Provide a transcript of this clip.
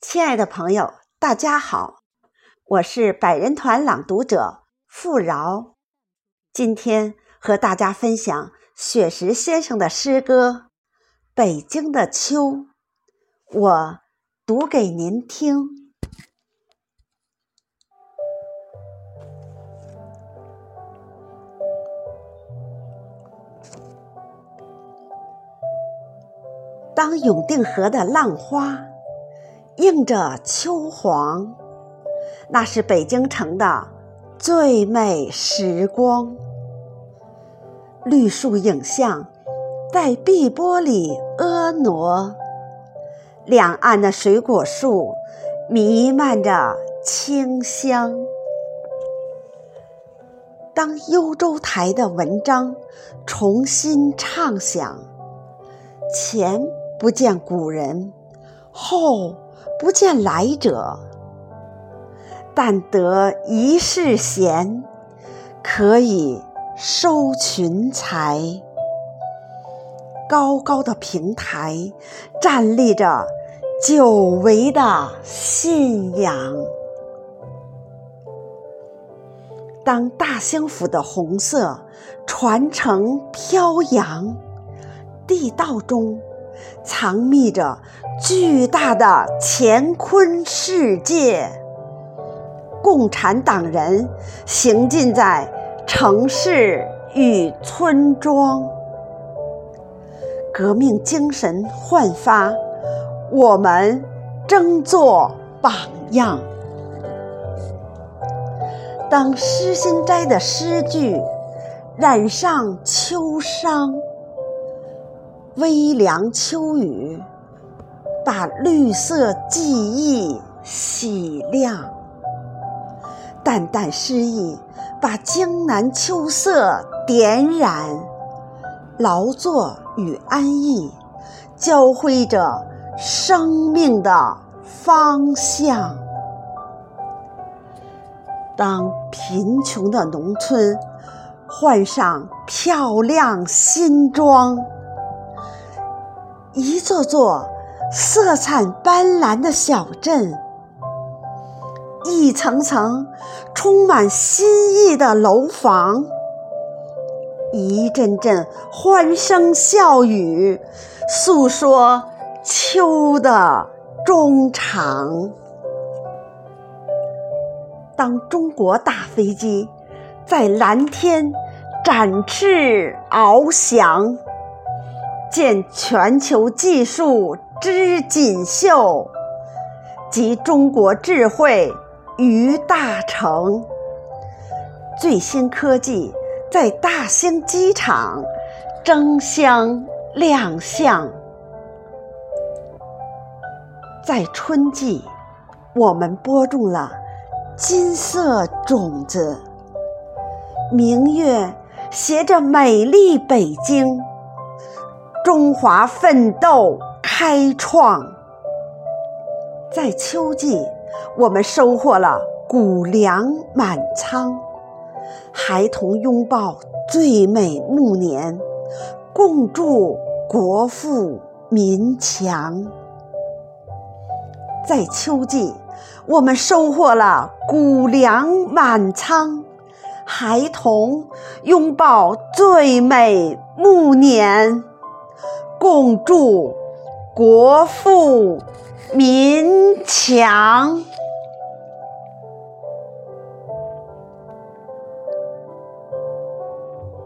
亲爱的朋友，大家好，我是百人团朗读者付饶。今天和大家分享雪石先生的诗歌《北京的秋》，我读给您听。当永定河的浪花。映着秋黄，那是北京城的最美时光。绿树影像在碧波里婀娜，两岸的水果树弥漫着清香。当幽州台的文章重新唱响，前不见古人，后。不见来者，但得一世闲，可以收群才。高高的平台站立着久违的信仰。当大兴府的红色传承飘扬，地道中。藏匿着巨大的乾坤世界。共产党人行进在城市与村庄，革命精神焕发，我们争做榜样。当诗心斋的诗句染上秋殇。微凉秋雨，把绿色记忆洗亮；淡淡诗意，把江南秋色点染。劳作与安逸，交汇着生命的方向。当贫穷的农村换上漂亮新装。一座座色彩斑斓的小镇，一层层充满新意的楼房，一阵阵欢声笑语，诉说秋的衷肠。当中国大飞机在蓝天展翅翱翔。见全球技术之锦绣，集中国智慧于大成。最新科技在大兴机场争相亮相。在春季，我们播种了金色种子，明月携着美丽北京。中华奋斗开创，在秋季，我们收获了谷粮满仓，孩童拥抱最美暮年，共筑国富民强。在秋季，我们收获了谷粮满仓，孩童拥抱最美暮年。共筑国富民强。